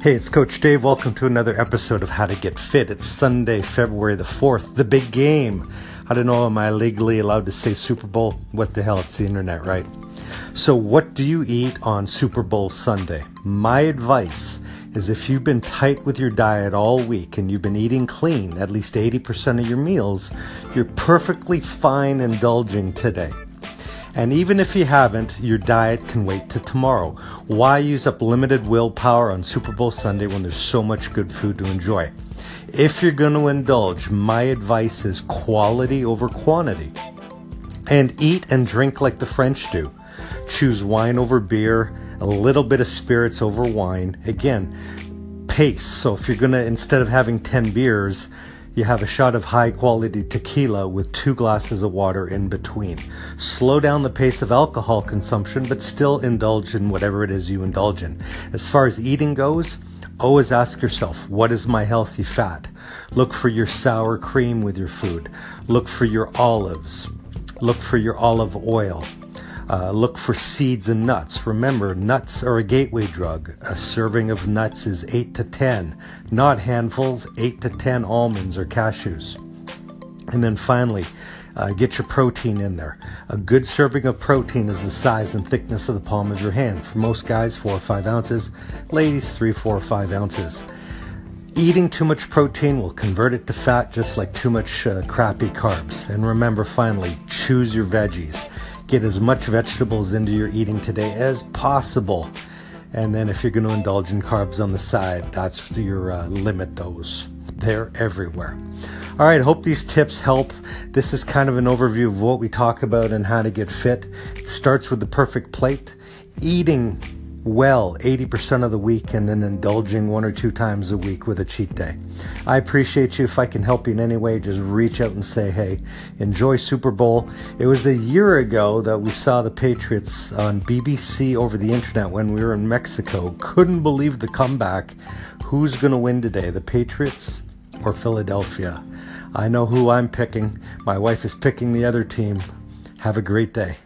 Hey, it's Coach Dave. Welcome to another episode of How to Get Fit. It's Sunday, February the 4th, the big game. I don't know, am I legally allowed to say Super Bowl? What the hell? It's the internet, right? So, what do you eat on Super Bowl Sunday? My advice is if you've been tight with your diet all week and you've been eating clean at least 80% of your meals, you're perfectly fine indulging today. And even if you haven't, your diet can wait to tomorrow. Why use up limited willpower on Super Bowl Sunday when there's so much good food to enjoy? If you're going to indulge, my advice is quality over quantity. And eat and drink like the French do. Choose wine over beer, a little bit of spirits over wine. Again, pace. So if you're going to, instead of having 10 beers, you have a shot of high quality tequila with two glasses of water in between. Slow down the pace of alcohol consumption, but still indulge in whatever it is you indulge in. As far as eating goes, always ask yourself, what is my healthy fat? Look for your sour cream with your food. Look for your olives. Look for your olive oil. Uh, look for seeds and nuts. Remember, nuts are a gateway drug. A serving of nuts is 8 to 10, not handfuls, 8 to 10 almonds or cashews. And then finally, uh, get your protein in there. A good serving of protein is the size and thickness of the palm of your hand. For most guys, 4 or 5 ounces. Ladies, 3, 4, or 5 ounces. Eating too much protein will convert it to fat just like too much uh, crappy carbs. And remember, finally, choose your veggies. Get as much vegetables into your eating today as possible. And then if you're going to indulge in carbs on the side, that's your uh, limit those. They're everywhere. All right, hope these tips help. This is kind of an overview of what we talk about and how to get fit. It starts with the perfect plate, eating well 80% of the week and then indulging one or two times a week with a cheat day. I appreciate you. If I can help you in any way, just reach out and say, hey, enjoy Super Bowl. It was a year ago that we saw the Patriots on BBC over the internet when we were in Mexico. Couldn't believe the comeback. Who's going to win today, the Patriots or Philadelphia? I know who I'm picking. My wife is picking the other team. Have a great day.